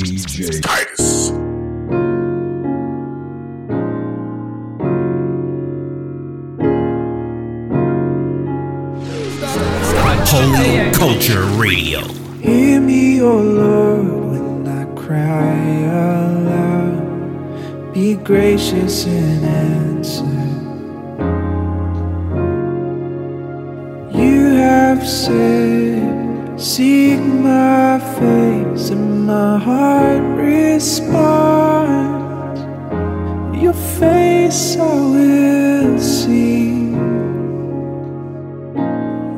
DJ Titus. Holy Culture Radio. Hear me, O Lord, when I cry aloud. Be gracious and answer. You have said, Seek my face, and my heart responds. Your face I will see.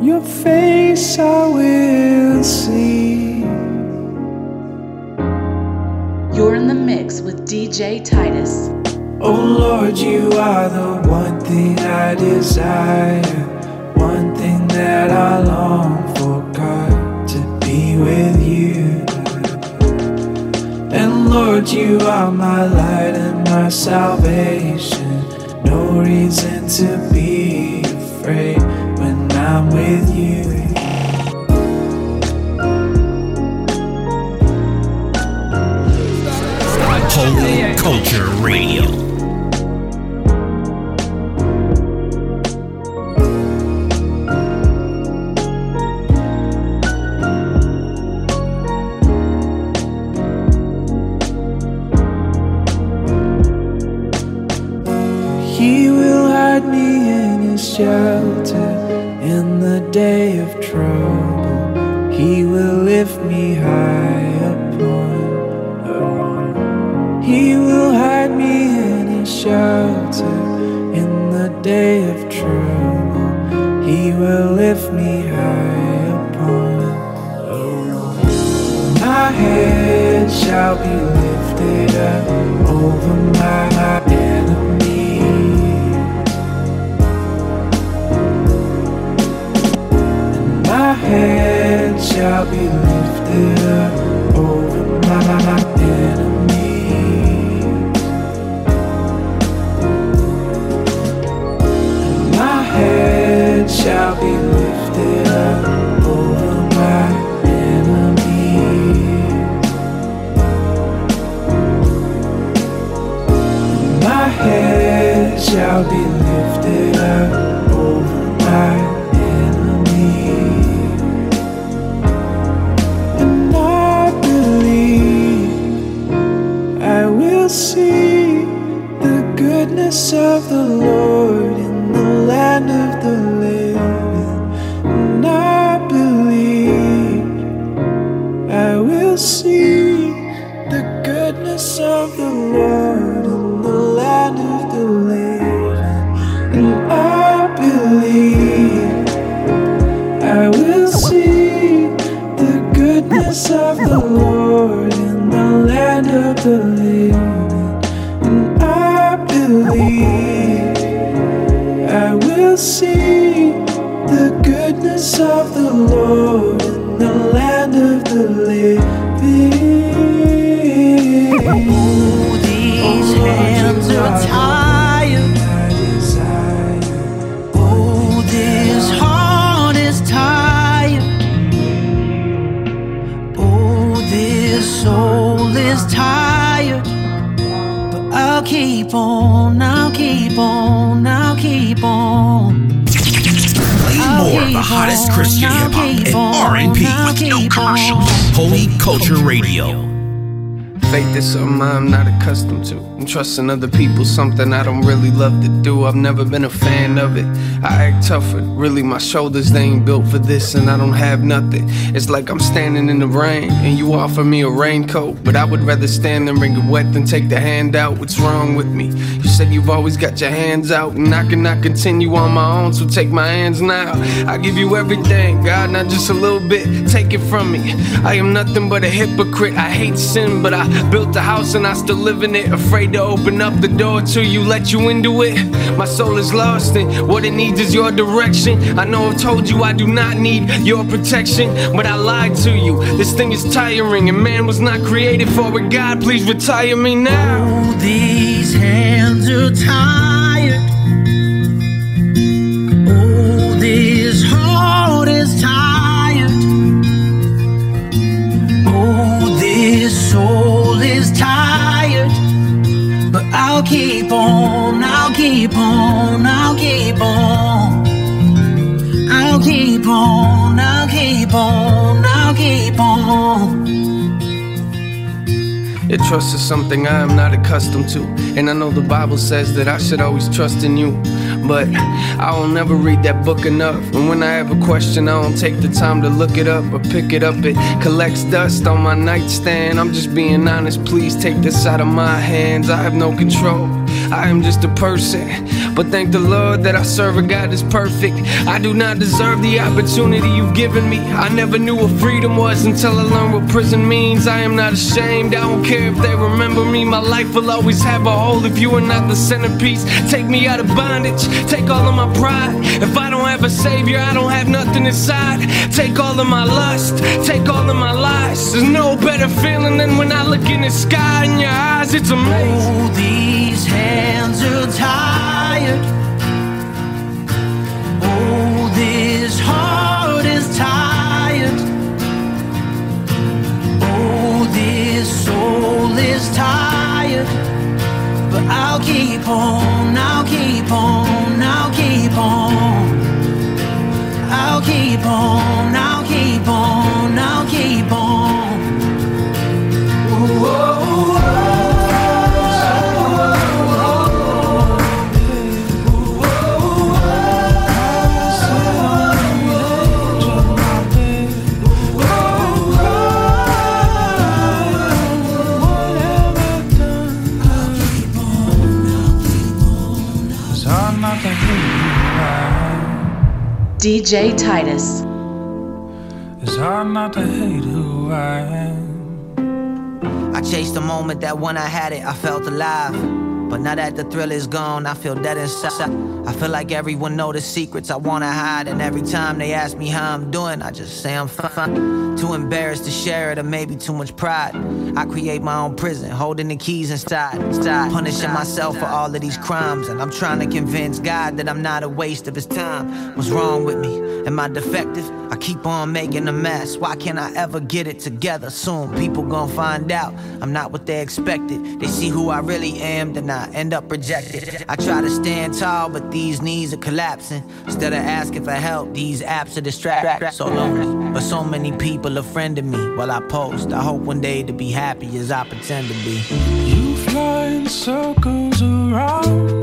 Your face I will see. You're in the mix with DJ Titus. Oh Lord, you are the one thing I desire, one thing that I long Lord, you are my light and my salvation, no reason to be afraid when I'm with you. Holy Culture Radio. My head shall be lifted up over my enemy. Of the Lord Christian hip hop and R&B with no commercials. Holy Culture Radio. Faith is something I'm not accustomed to. I'm trusting other people, something I don't really love to do. I've never been a fan of it. I act tough, but really my shoulders they ain't built for this, and I don't have nothing. It's like I'm standing in the rain, and you offer me a raincoat, but I would rather stand and get wet than take the hand out. What's wrong with me? You said you've always got your hands out, and I cannot continue on my own, so take my hands now. I give you everything, God, not just a little bit. Take it from me. I am nothing but a hypocrite. I hate sin, but I built a house and I still live in it. Afraid to open up the door to you, let you into it. My soul is lost, and what it needs is your direction. I know I've told you I do not need your protection, but I lied to you. This thing is tiring, and man was not created for it. God, please retire me now. Oh, these hands are tired. Oh, this heart is tired. tired, but I'll keep on, I'll keep on, I'll keep on. I'll keep on, I'll keep on. Your trust is something I am not accustomed to. And I know the Bible says that I should always trust in you. But I never read that book enough. And when I have a question, I don't take the time to look it up or pick it up. It collects dust on my nightstand. I'm just being honest. Please take this out of my hands. I have no control. I am just a person. But thank the Lord that I serve a God that's perfect. I do not deserve the opportunity you've given me. I never knew what freedom was until I learned what prison means. I am not ashamed. I don't care if they remember me. My life will always have a hole if you are not the centerpiece. Take me out of bondage. Take all of my pride. If I don't have a savior, I don't have nothing inside. Take all of my lust. Take all of my lies. There's no better feeling than when I look in the sky in your eyes. It's amazing. Oh, these hands are tired. Oh, this heart is tired. Oh, this soul is tired. But I'll keep on, I'll keep on, I'll keep on. I'll keep on, DJ Titus. who I am. It's hard not to hate who I am. I chased the moment that when I had it, I felt alive. But now that the thrill is gone, I feel dead inside. I feel like everyone know the secrets I wanna hide, and every time they ask me how I'm doing, I just say I'm fine. Too embarrassed to share it, or maybe too much pride. I create my own prison, holding the keys inside, inside, punishing myself for all of these crimes, and I'm trying to convince God that I'm not a waste of His time. What's wrong with me? Am I defective? I keep on making a mess. Why can't I ever get it together soon? People gon' find out I'm not what they expected. They see who I really am, then I end up rejected. I try to stand tall, but these knees are collapsing. Instead of asking for help, these apps are distract. So lonely, but so many people are friending me while I post. I hope one day to be happy as I pretend to be. You fly in circles around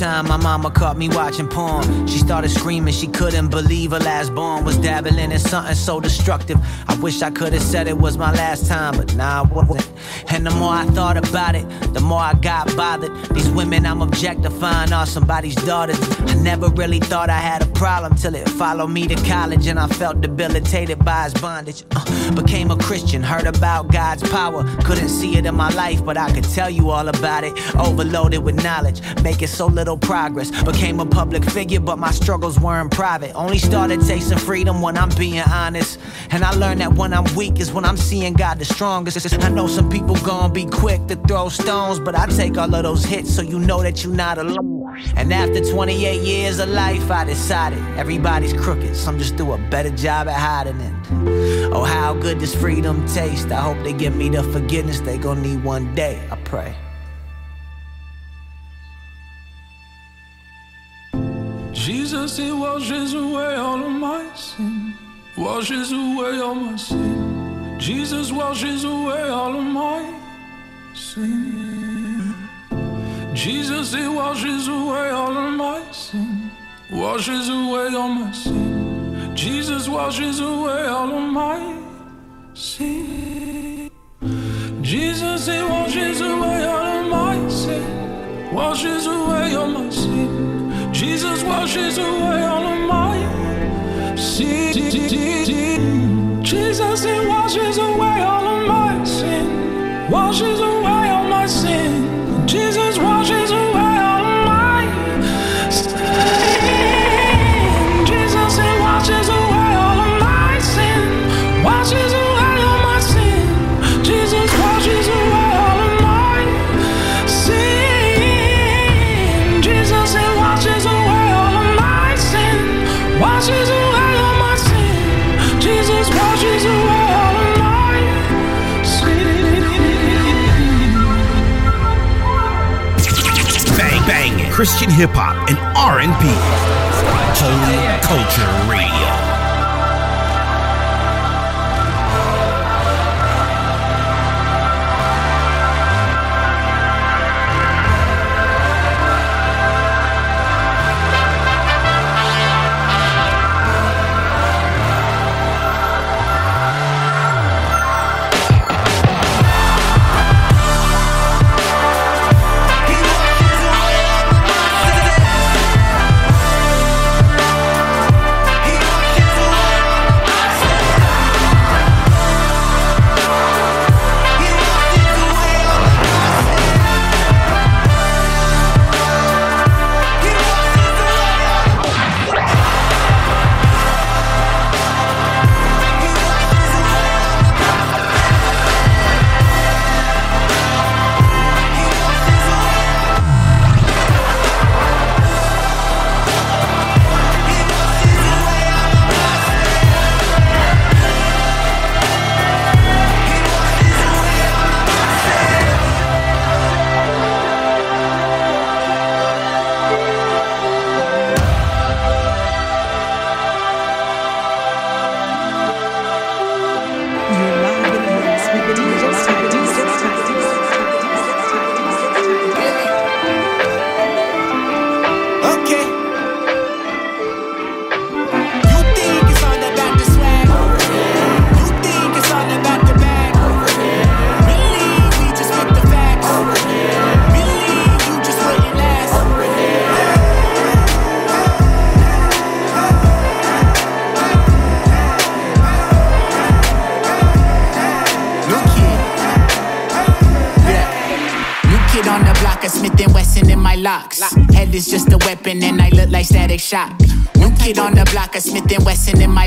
time my mama caught me watching porn. She started screaming, she couldn't believe her last born was dabbling in something so destructive. I wish I could have said it was my last time, but nah, wasn't. And the more I thought about it, the more I got bothered. These women I'm objectifying are somebody's daughters. I never really thought I had a problem till it followed me to college and I felt debilitated by his bondage. Uh, became a Christian, heard about God's power. Couldn't see it in my life, but I could tell you all about it. Overloaded with knowledge, making so little progress. Became a public figure, but my struggles weren't private. Only started tasting freedom when I'm being honest. And I learned that when I'm weak is when I'm seeing God the strongest. I know some people gonna be quick to throw stones, but I take all of those hits so you know that you're not alone. And after 28 years of life, I decided everybody's crooked, some just do a better job at hiding it. Oh, how good does freedom taste? I hope they give me the forgiveness they gonna need one day. I pray. Jesus, it washes away all of my sin. Washes away all my sin. Jesus washes away all of my sin. Jesus, it washes away all of my sin. Washes away all my sin. Jesus washes away all of my sin. Jesus, it washes away all of my sin. Washes away all my sin. Jesus washes away all of my sin. Jesus, it washes away all of my sin. Washes away Christian hip hop and R&B. Holy Culture Radio.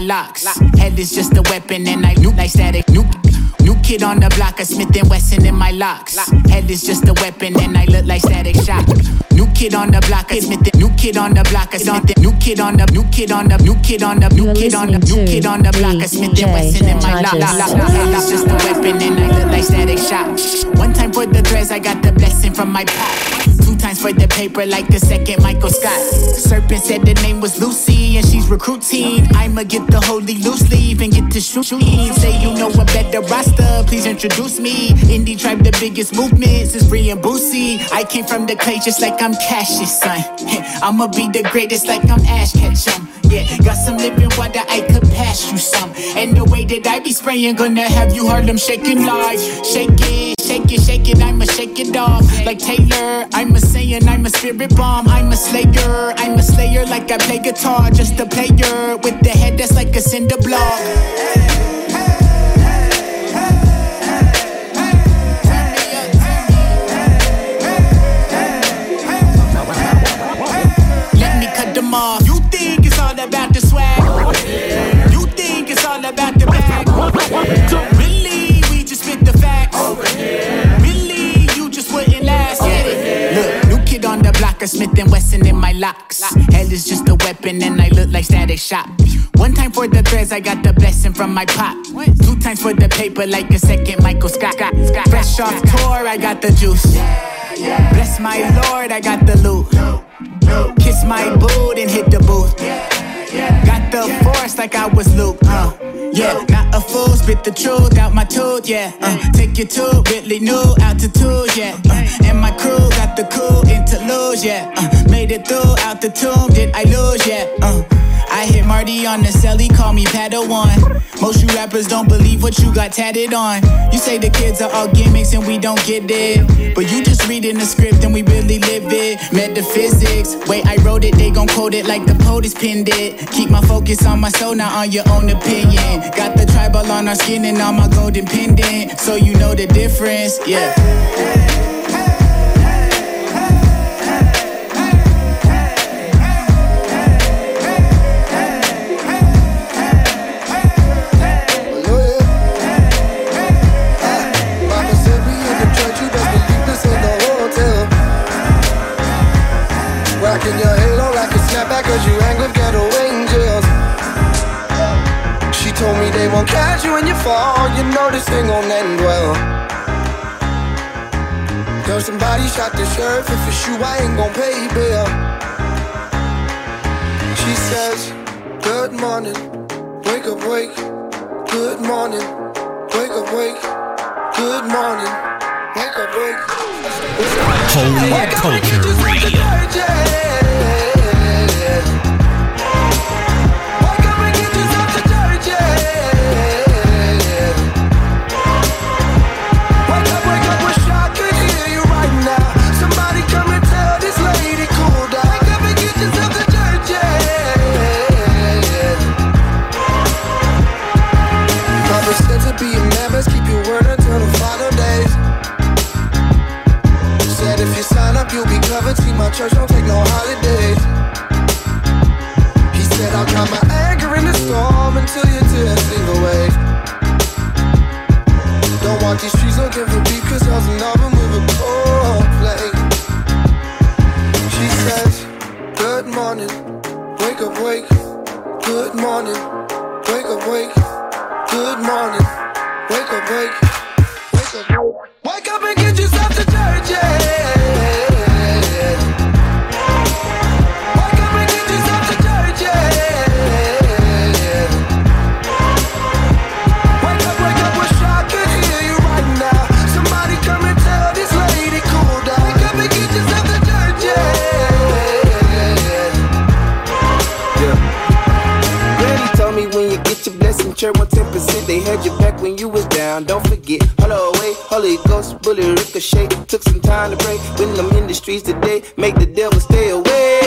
Locks. Head is just a weapon and I nuke like static. Nuke. New kid on the block, a Smith and Wesson in my locks. Head is just a weapon and I look like static shock. New kid on the block, a Smith. New kid on the block, a Smith. New kid on the new kid on the new kid on the new kid on the new kid on the block, a Smith and Wesson in my locks. Head is just a weapon and I look like static shock. One time for the threads, I got the blessing from my pop. For the paper, like the second Michael Scott. Serpent said the name was Lucy, and she's recruiting. I'ma get the holy loose leaf and get to shooting. Say you know a better roster, please introduce me. Indie tribe, the biggest movements since free and Boosie. I came from the clay just like I'm Cassius, son. I'ma be the greatest like I'm Ash Ketchum. Yeah, got some living water, I could pass you some. And the way that I be spraying, gonna have you Harlem shaking like shaking shake it, shake it, I'ma shake it off. Like Taylor, I'm a saying, I'm a spirit bomb, I'm a slayer, I'm a slayer like I play guitar, just a player with the head that's like a cinder block. Locks. Hell is just a weapon and I look like static shock. One time for the threads, I got the blessing from my pop. Two times for the paper, like a second Michael Scott. Fresh off tour, I got the juice. Bless my Lord, I got the loot. Kiss my boot and hit the booth. Got the force like I was Luke. Uh. Yeah, not a fool, spit the truth out my tooth, yeah. Uh, take you to really new altitude, yeah. Uh, and my crew got the cool interlude, yeah. Uh, made it through out the tomb, did I lose, yeah. Uh, I hit Marty on the celly, call me Padawan. Most you rappers don't believe what you got tatted on. You say the kids are all gimmicks and we don't get it. But you just reading the script and we really live it. Metaphysics, way I wrote it, they gon' quote it like the POTUS pinned it. Keep my focus on my soul, not on your own opinion. Got the tribal on our skin and on my golden pendant. So you know the difference, yeah. fall, you know this ain't gon' end well. Girl, somebody shot the sheriff. If it's you, I ain't gon' pay bail. She says, Good morning, wake up, wake. Good morning, wake up, wake. Good morning, wake up, wake. Holy Culture Radio. church don't take no holidays. He said, I'll count my anger in the storm until your tears sing away. Don't want these streets looking for beef, cause was another. when you was down. Don't forget, hello, away, Holy Ghost, bully, ricochet. Took some time to break when them streets today make the devil stay away.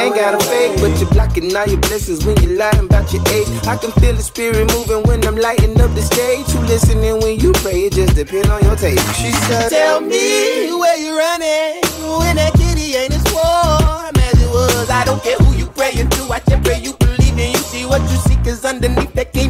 Ain't got a fake, but you're blocking all your blessings when you're lying about your age. I can feel the spirit moving when I'm lighting up the stage. You listening when you pray, it just depends on your taste. She said, Tell me where you running when that kitty ain't as warm as it was. I don't care who you praying to, I just pray you believe in. You see what you seek is underneath that kitty.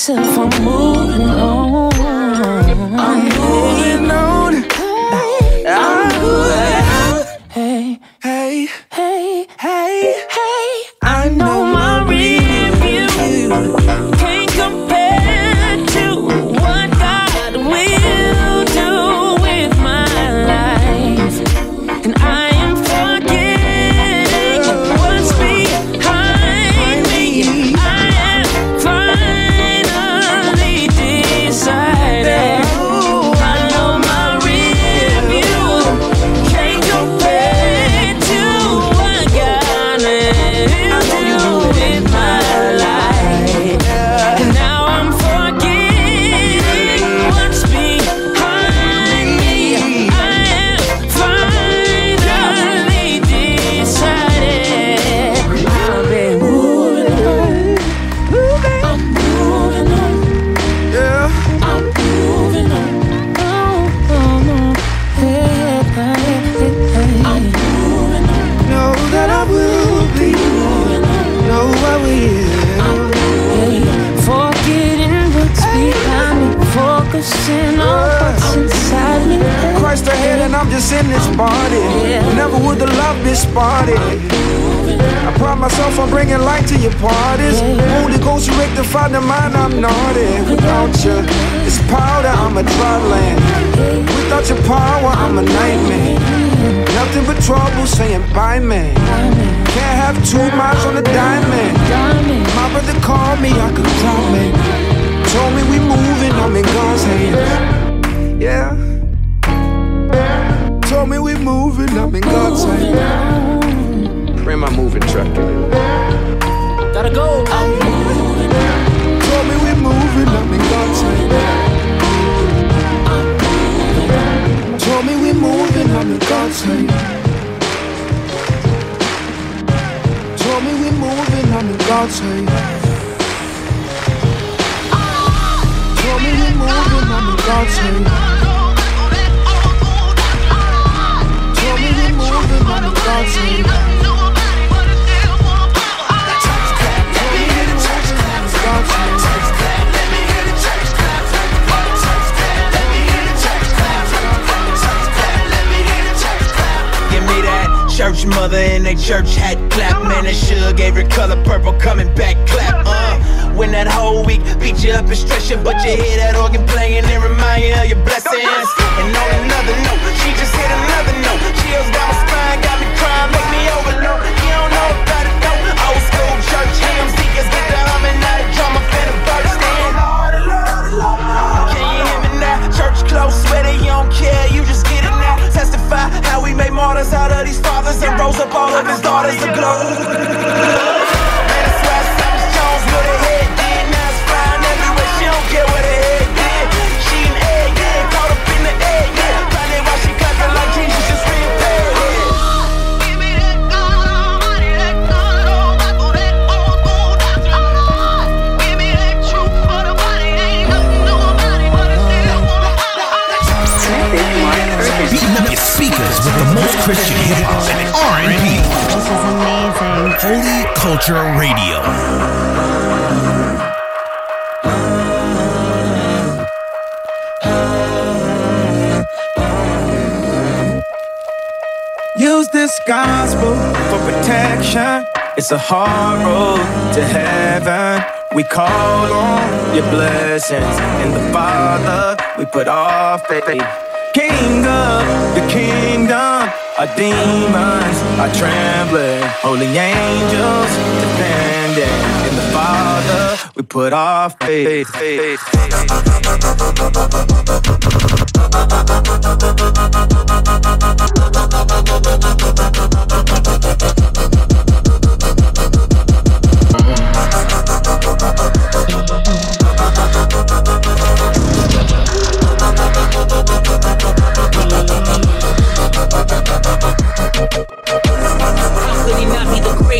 myself, I'm moving on. Nothing but trouble saying bye, man. Can't have two miles on a diamond. My brother called me, I could call me. Told me we moving, I'm in God's hands. Yeah. Told me we moving, I'm in God's hands. Bring my moving truck in. Gotta go. Told me we moving, I'm in God's hands. Told me we're moving, I'm in God's hands. Told me we're moving, I'm in God's hands. Told me we're moving, I'm in God's hands. Told me we're moving, I'm in God's hands. Give church mother in a church hat clap. Man, that sure gave her color purple coming back clap. Uh, when that whole week beat you up and stress you, but you hear that organ playing and remind you of your blessings. And on another note, she just hit another note. Chills down my spine, got me crying, make me overload. You don't know about it though. Old school church hymns, seekers get the humming, we out of these fathers and rose up all of his daughters to glory. Christian hip hop and R&B. This is amazing. Holy Culture Radio. Use this gospel for protection. It's a hard road to heaven. We call on your blessings. In the Father, we put our faith. King of the kingdom, our demons are trembling. Holy angels defending. In the Father, we put our faith. faith,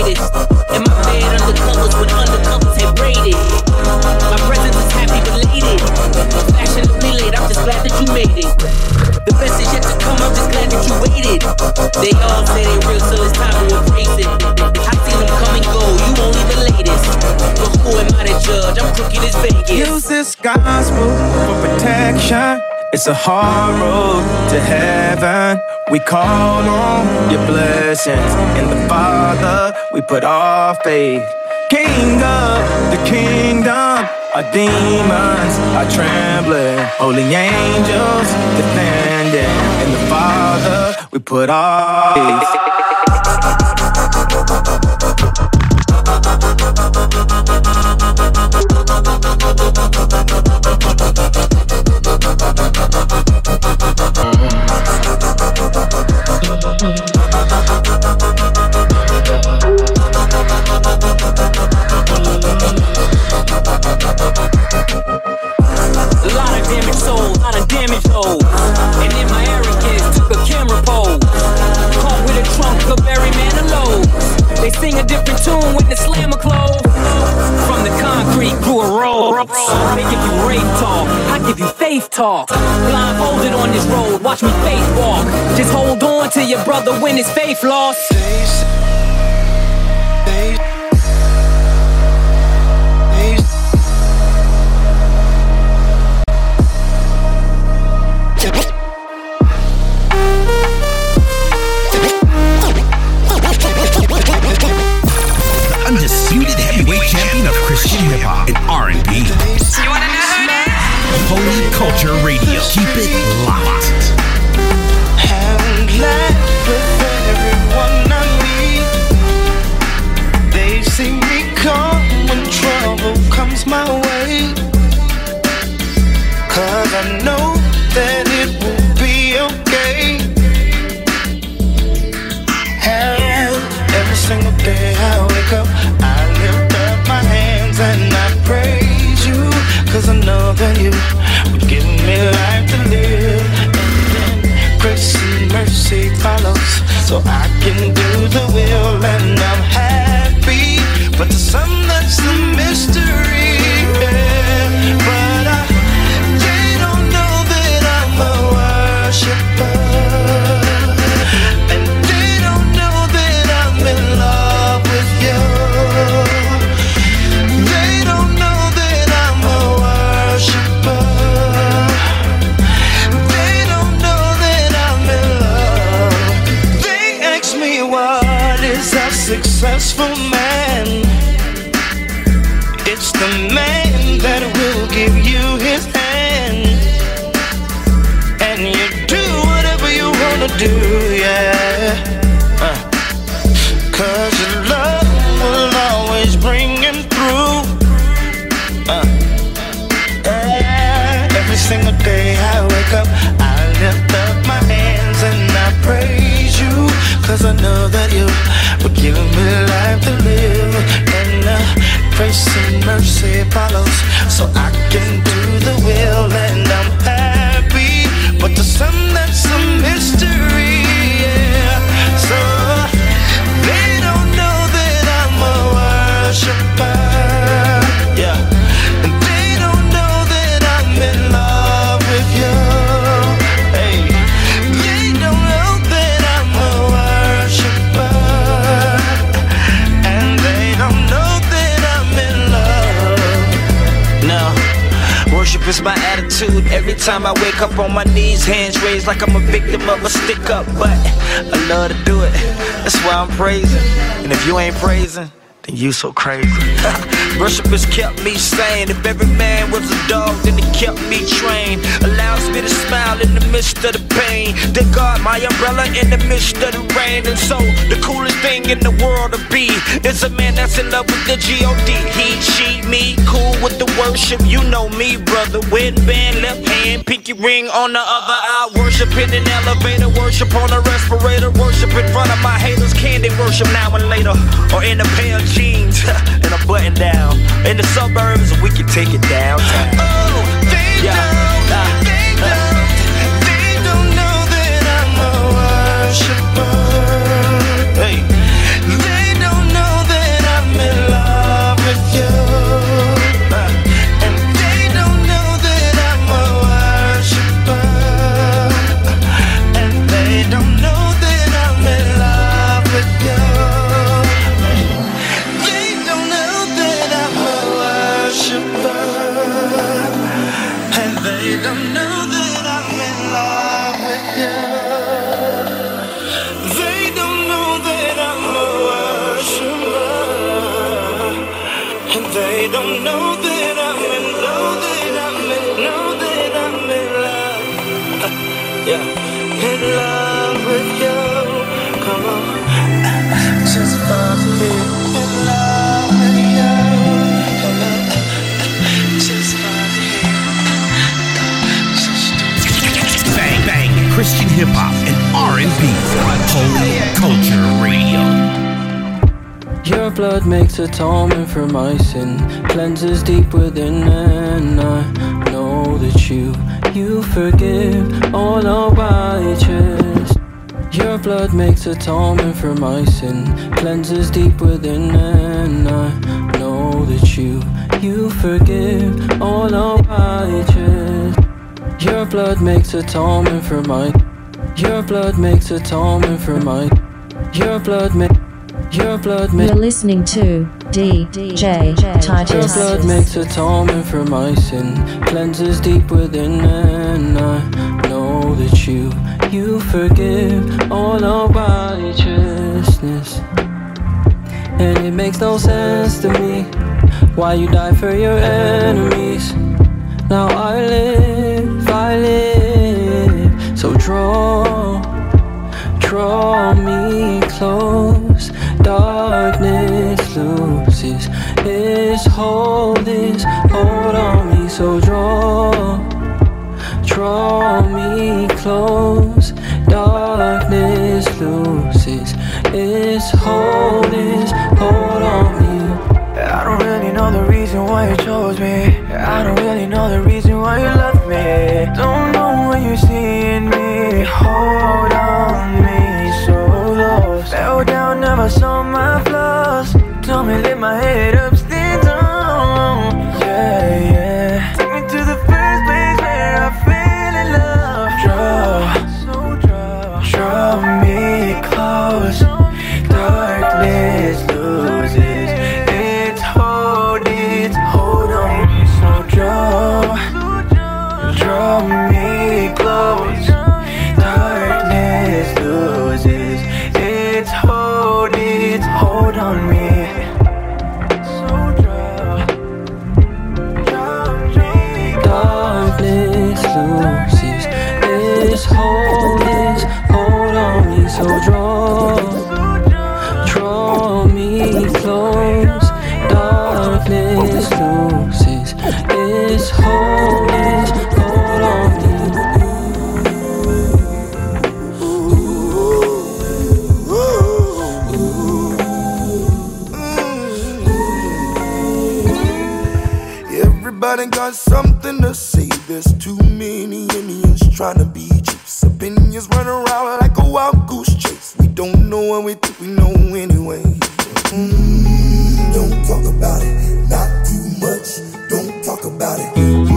greatest? My bed undercovers undercovers have raided. My presence is happy belated. Fashionably late, I'm just glad that you made it. The best is yet to come, I'm just glad that you waited. They all say they real, so it's time to embrace it. I seen them come and go, you only the latest. But who am I to judge? I'm crooked as Vegas. Use this gospel for protection. It's a hard road to heaven. We call on your blessings. In the Father, we put our faith. King of the kingdom, our demons are trembling. Holy angels defending. In the Father, we put our faith. Brother when his faith lost. Ain't praising, then you so crazy. Worship has kept me sane. If every man was a dog, then it kept me trained. Allows me to smile in the midst of the pain. Then God, my umbrella in the midst of the rain. And so, the coolest thing in the world to be is a man that's in love with the G-O-D. He, she, me, cool with the worship. You know me, brother. Wedding band, left hand, pinky ring on the other. I worship in an elevator, worship on a respirator, worship in front of my haters, candy worship now and later. Or in a pair of jeans and a button down. In the suburbs, we can take it downtown. Oh, they Yeah. don't, Ah, they hip hop and R&B Holy Culture Radio. Your blood makes atonement for my sin, cleanses deep within, and I know that you, you forgive all unrighteous. Your blood makes atonement for my sin, cleanses deep within, and I know that you, you forgive all unrighteous. Your blood makes atonement for my, your blood makes atonement for my, your blood makes. Your blood makes You're listening to DJ Your blood makes atonement for my sin, cleanses deep within, and I know that you, you forgive all unrighteousness. And it makes no sense to me why you die for your enemies. Now I live, I live. Draw, draw me close. Darkness loses its hold, its hold on me. So draw, draw me close. Darkness loses its hold, its hold on me. I don't really know the reason why you chose me. I don't really know the reason why you love me. Don't know what you're seeing me. My flaws. Told me lift my head up, There's too many Indians trying to be chiefs. Opinions run around like a wild goose chase. We don't know what we think we know anyway. Mm, don't talk about it, not too much. Don't talk about it. Ooh,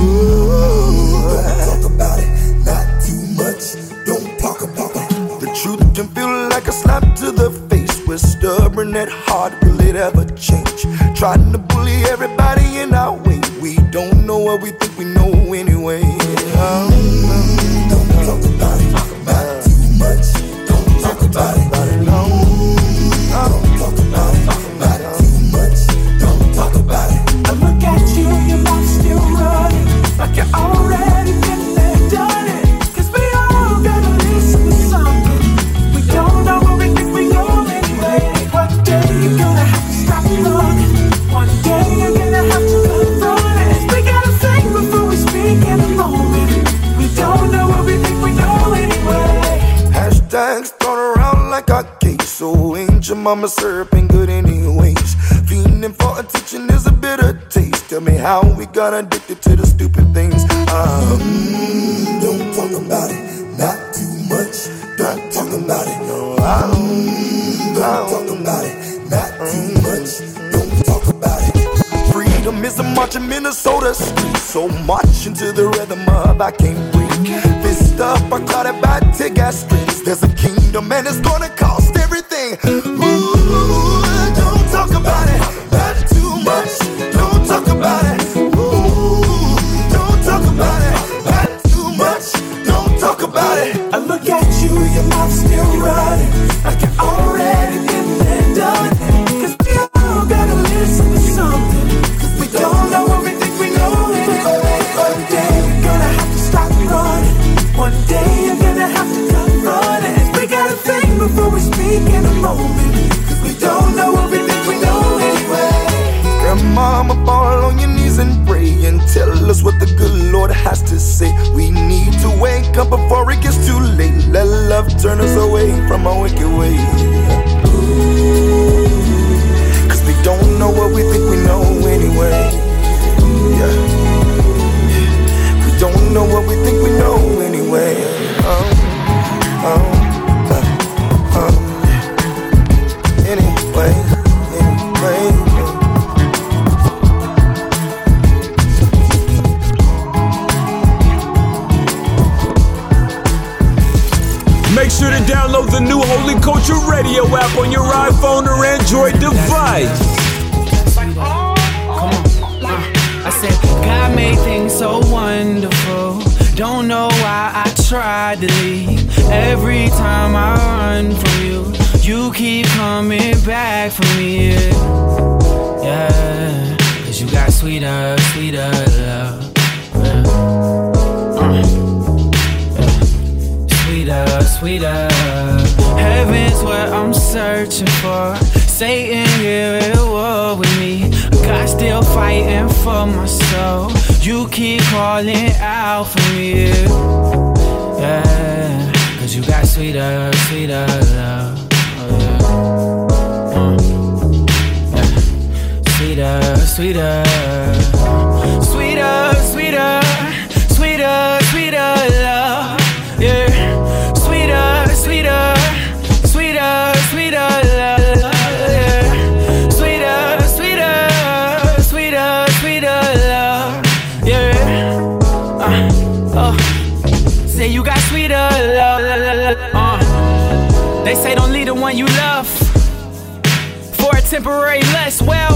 don't talk about it, not too much. Don't talk about it. The truth can feel like a slap to the face. We're stubborn at heart, will it ever change? Trying to bully everybody in our way. We don't know what we think we know anyway. Um, don't mama syruping good anyways? Feeling for attention is a bitter taste. Tell me how we got addicted to the stupid things. Um, don't talk about it, not too much. Don't talk about it, no. Um, don't talk about it, not too much. Don't talk about it. Freedom is a march in Minnesota streets. So march into the rhythm of I can't breathe. Fist up, I caught it by Tig gas streets. There's a kingdom and it's gonna cost Uh, uh. Say you got sweeter love. Uh. They say don't leave the one you love for a temporary lust. Well,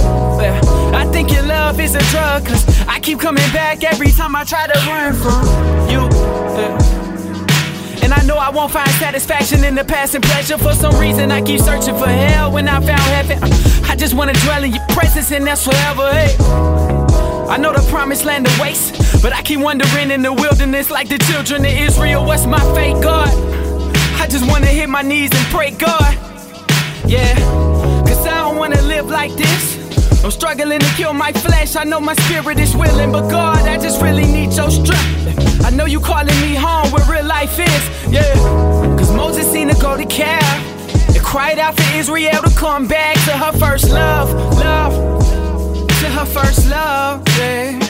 I think your love is a drug, cause I keep coming back every time I try to run from you. And I know I won't find satisfaction in the past and pleasure. For some reason, I keep searching for hell when I found heaven. I just wanna dwell in your presence, and that's forever. Hey. I know the promised land awaits, but I keep wandering in the wilderness like the children of Israel. What's my fate, God? I just wanna hit my knees and pray, God. Yeah, cause I don't wanna live like this. I'm struggling to kill my flesh. I know my spirit is willing, but God, I just really need your strength. I know you calling me home where real life is. Yeah, cause Moses seen her go to Cal. It cried out for Israel to come back to her first love, love, to her first love. Yeah.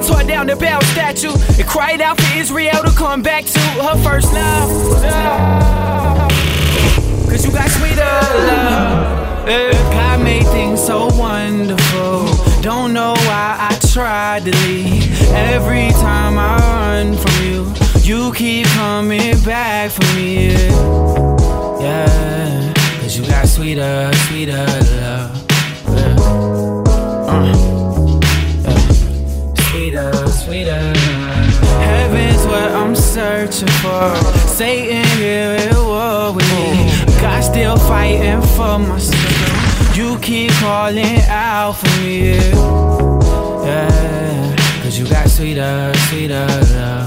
Gideon tore down the Baal statue. and cried out for Israel to come back to her first love. Cause you got sweeter love. God made things so wonderful. Don't know why I tried to leave. Every time I run from you, you keep coming back for me. Yeah. Cause you got sweeter, sweeter love. Sweeter. Heaven's what I'm searching for. Satan here war with me. God still fighting for my soul. You keep calling out for me. Yeah, cause you got sweeter, sweeter love.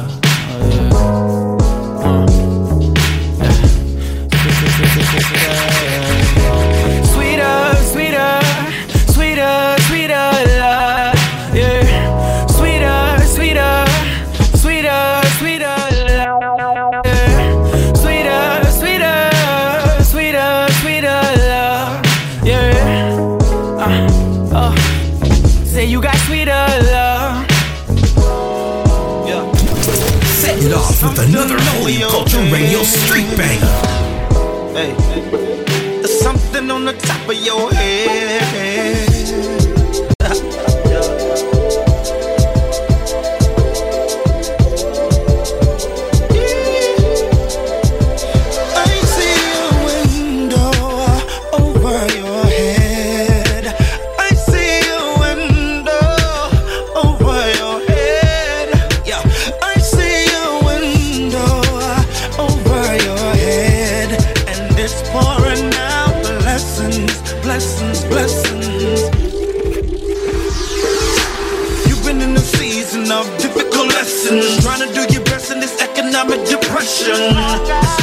Holy Culture Radio Street Banger. Hey, there's something on the top of your head. Depression.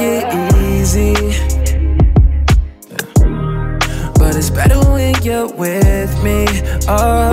It easy. But it's better when you're with me. Oh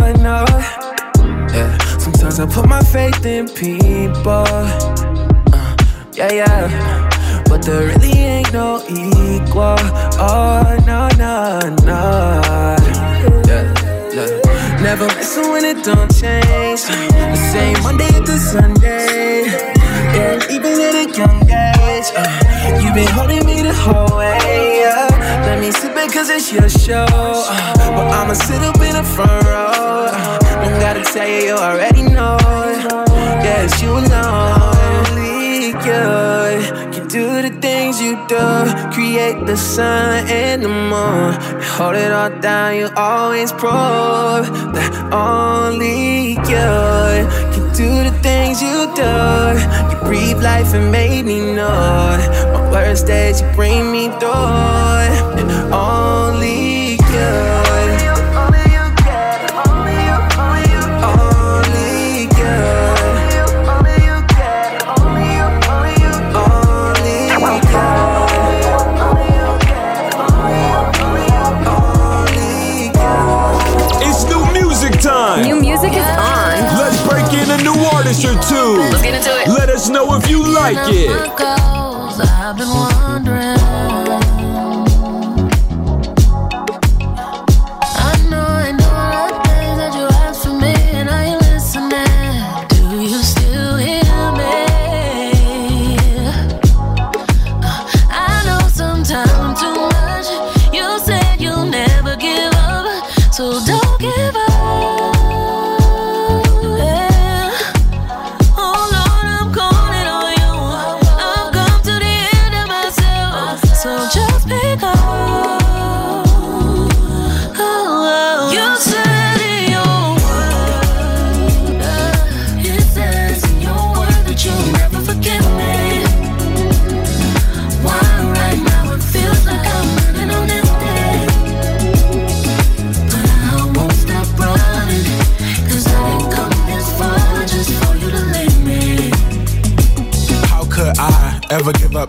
cause it's your show. Uh, but I'ma sit up in the front row. Uh, don't gotta tell you, you already know. It's you alone. Only you can do the things you do. Create the sun and the moon. Hold it all down, you always prove that only you can do things you do. You breathe life and made me know. My worst days, you bring me through. And only a new two. Let's get into it. Let us know if you like it.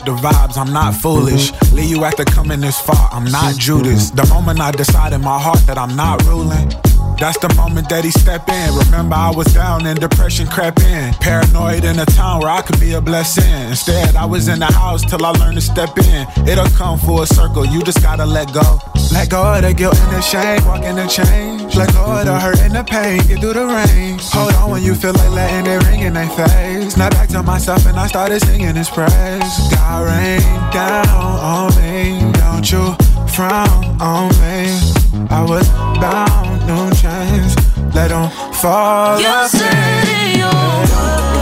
The vibes? I'm not foolish. Leave you after coming this far. I'm not Judas. The moment I decide in my heart that I'm not ruling. That's the moment that he step in. Remember, I was down and depression crept in. Paranoid in a town where I could be a blessing. Instead, I was in the house till I learned to step in. It'll come full circle. You just gotta let go. Let go of the guilt and the shame. Walk in the change. Let go of the hurt and the pain. Get through the rain. Hold on when you feel like letting it ring in their face. Snap back to myself and I started singing his praise. God rain down on me. Don't you frown on me. I was bound, no chains. Let them fall You off said me. in your word,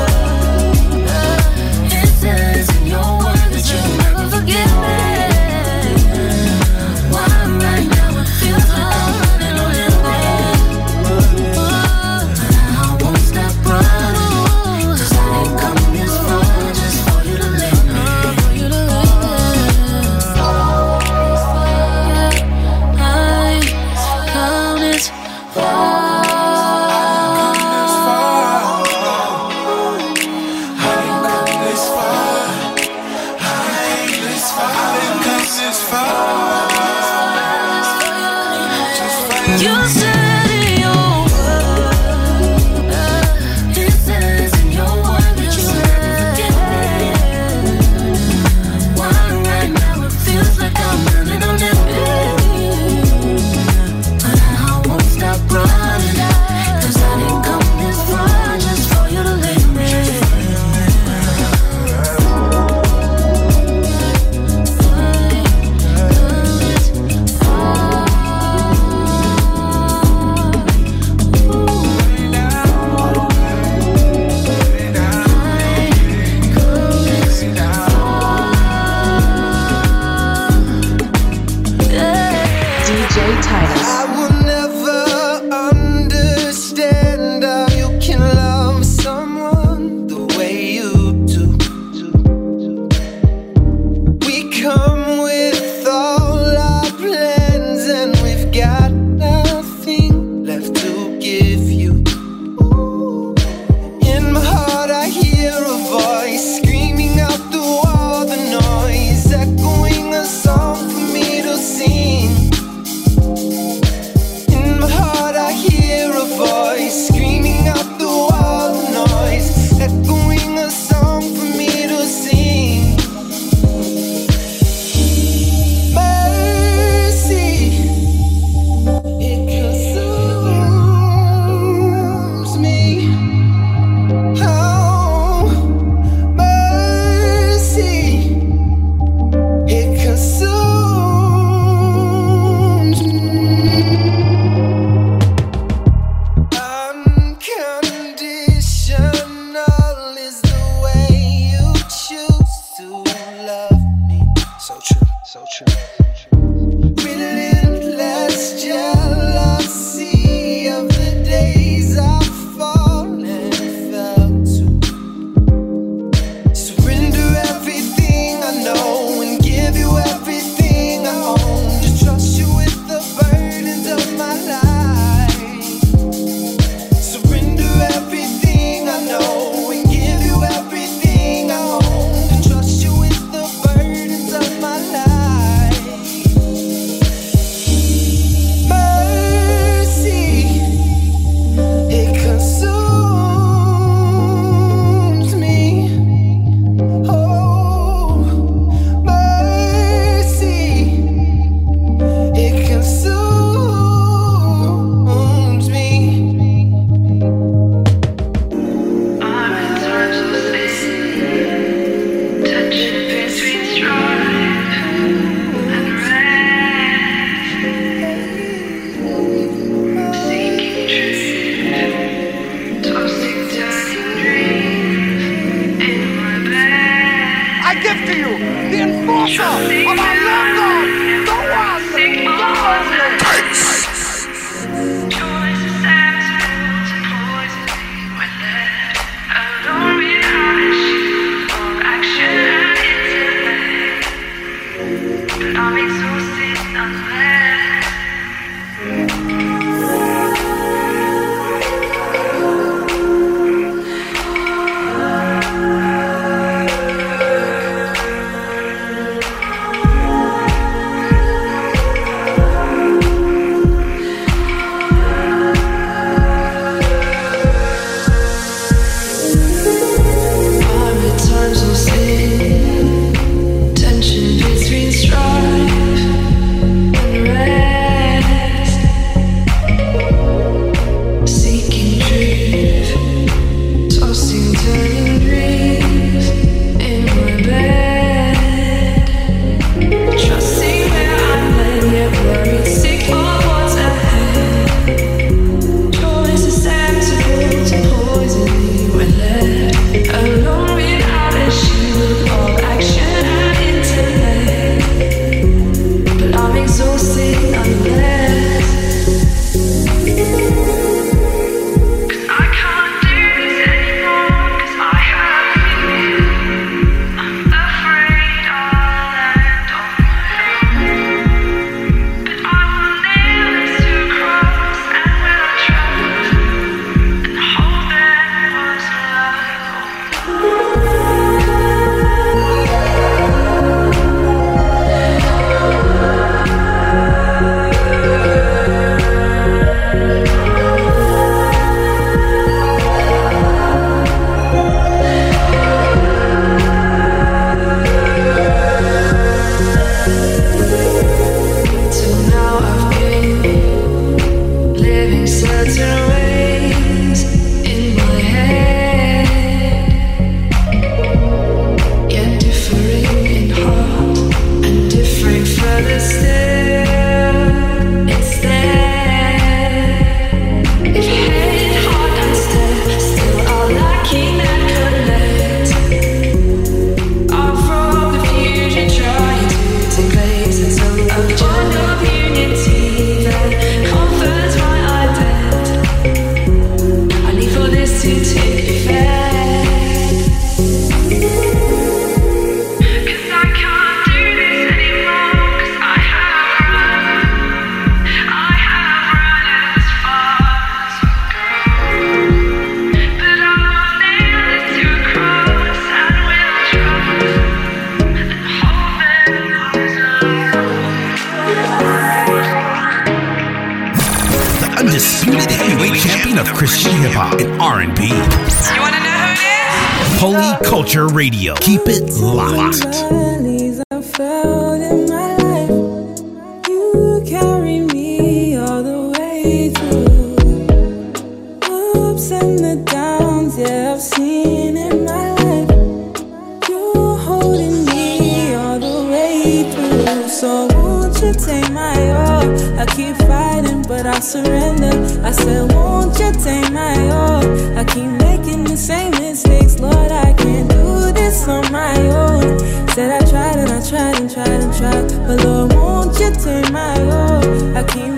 I surrender. I said, Won't you take my own? I keep making the same mistakes, Lord. I can't do this on my own. Said I tried and I tried and tried and tried, but Lord, won't you take my own? I keep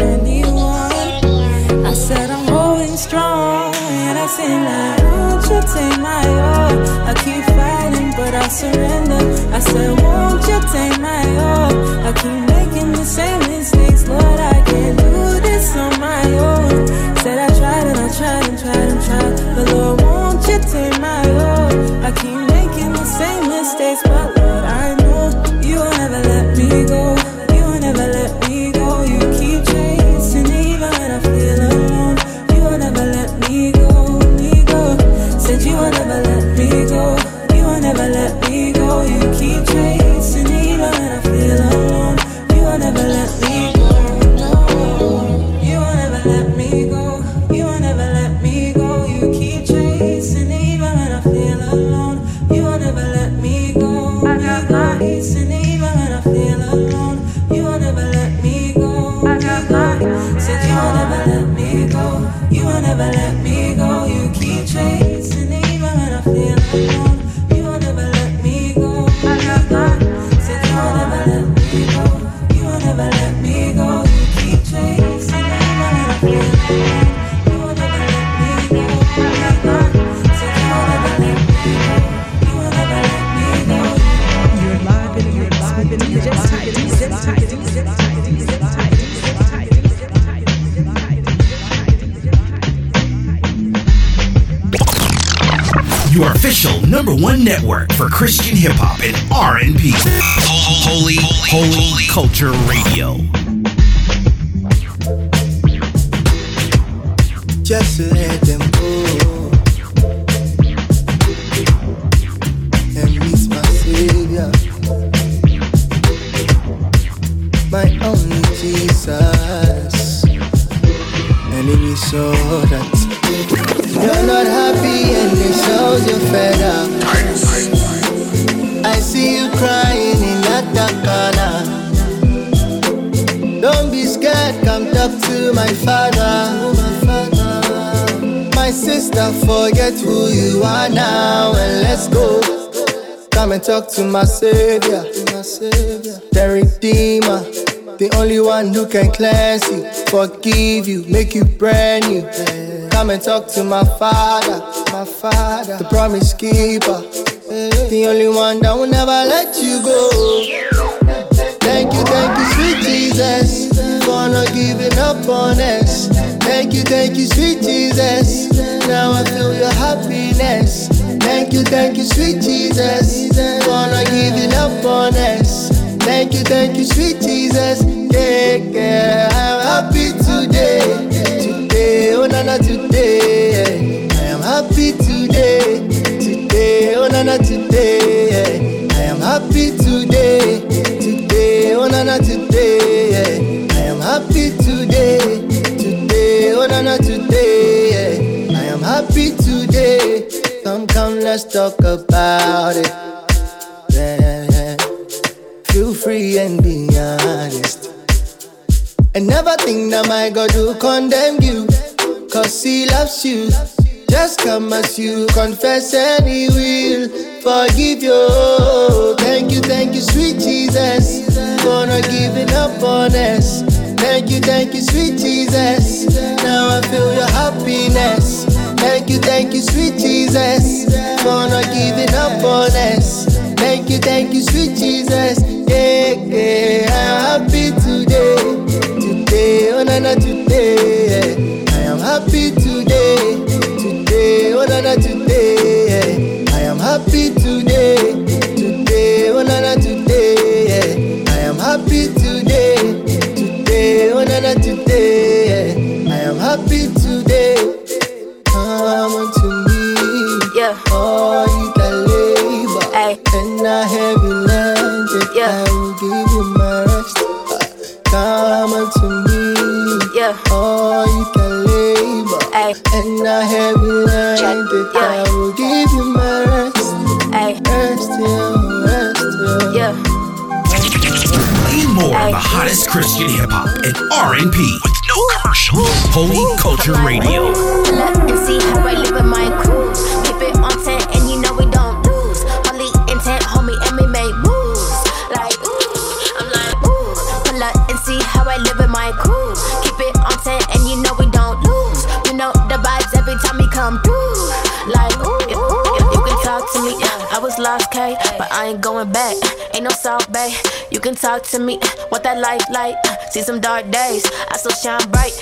anyone. I said I'm going strong, and I say, like won't you take my all? I keep fighting, but I surrender. I said won't you take my all? I keep making the same. To Radio. talk to my savior, the redeemer, the only one who can cleanse you, forgive you, make you brand new. Come and talk to my father, my father, the promise keeper, the only one that will never let you go. Thank you, thank you, sweet Jesus, for not giving up on us. Thank you, thank you, sweet Jesus. Now I feel your happiness. Thank you, thank you, sweet Jesus. Gonna give you love on us. Thank you, thank you, sweet Jesus. Yeah, yeah, I'm happy today. Today, oh nana, today. I am happy today. Today, oh nana, today. I am happy today. Today, oh nana, today. I am happy today. Today, oh nana, today. I am happy today come, come, let's talk about it. Yeah, yeah. Feel free and be honest. And never think that my God will condemn you, cause he loves you. Just come as you confess and he will forgive you. Thank you, thank you, sweet Jesus, for not giving up on us. Thank you, thank you, sweet Jesus. Now I feel your happiness. Thank you, thank you, sweet Jesus, for not giving up on us. Thank you, thank you, sweet Jesus. Yeah, yeah, I'm happy today. Today, oh, nana, today. Yeah. I am happy today. Today, oh, nana, today. Yeah. I am happy today. Today, oh, nana, today. Yeah. I am happy today. Today, oh, nana, today. Yeah. all you that labor and I heavy landed. Yeah. I will give you my rest. Come unto me, Yeah. all you that labor and I heavy landed. I will give you my rest. Rest, yeah, rest, yeah. Playing more of the hottest Christian hip hop and R&B with no commercials. Holy Culture Radio. I ain't going back. Ain't no South Bay. You can talk to me. What that life like? See some dark days. I still shine bright.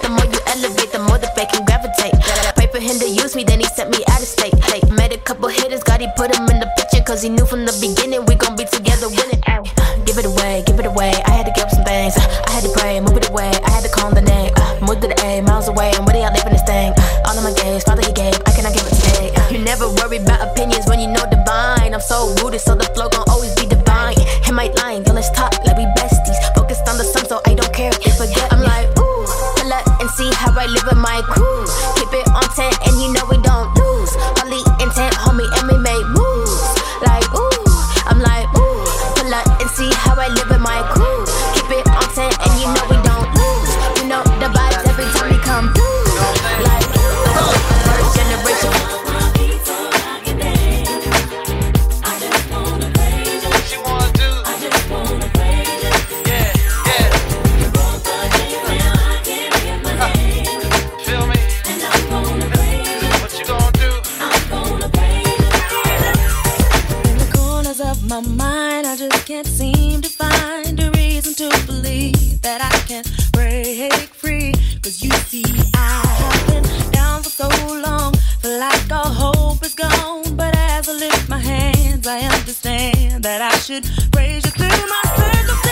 The more you elevate, the more the fake can gravitate. Pray for him to use me, then he sent me out of state. Hey, made a couple hitters, God, he put him in the picture. Cause he knew from the beginning we gon' be together winning. Ay, uh, give it away, give it away. I had to give up some things. I had to pray, move it away. I had to call the name. Move to the A, miles away. I'm ready out living this thing. All of my gaze, Father, he gave. So rooted, so the flow gon' my mind, I just can't seem to find a reason to believe that I can break free. Cause you see, I have been down for so long, feel like all hope is gone. But as I lift my hands, I understand that I should praise you through my circumstance.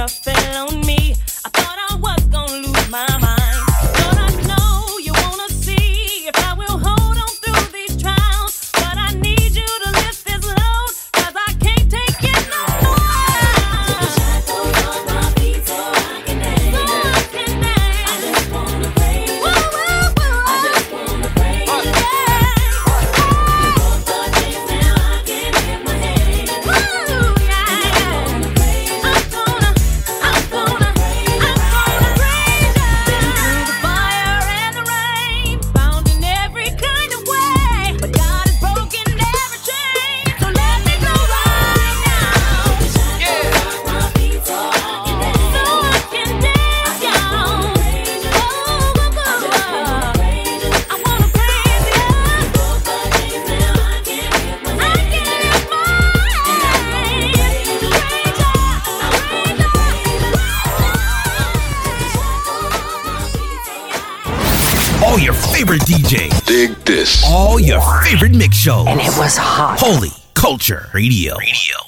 Pressure fell on me. Shows. And it was hot. Holy Culture Radio. Titus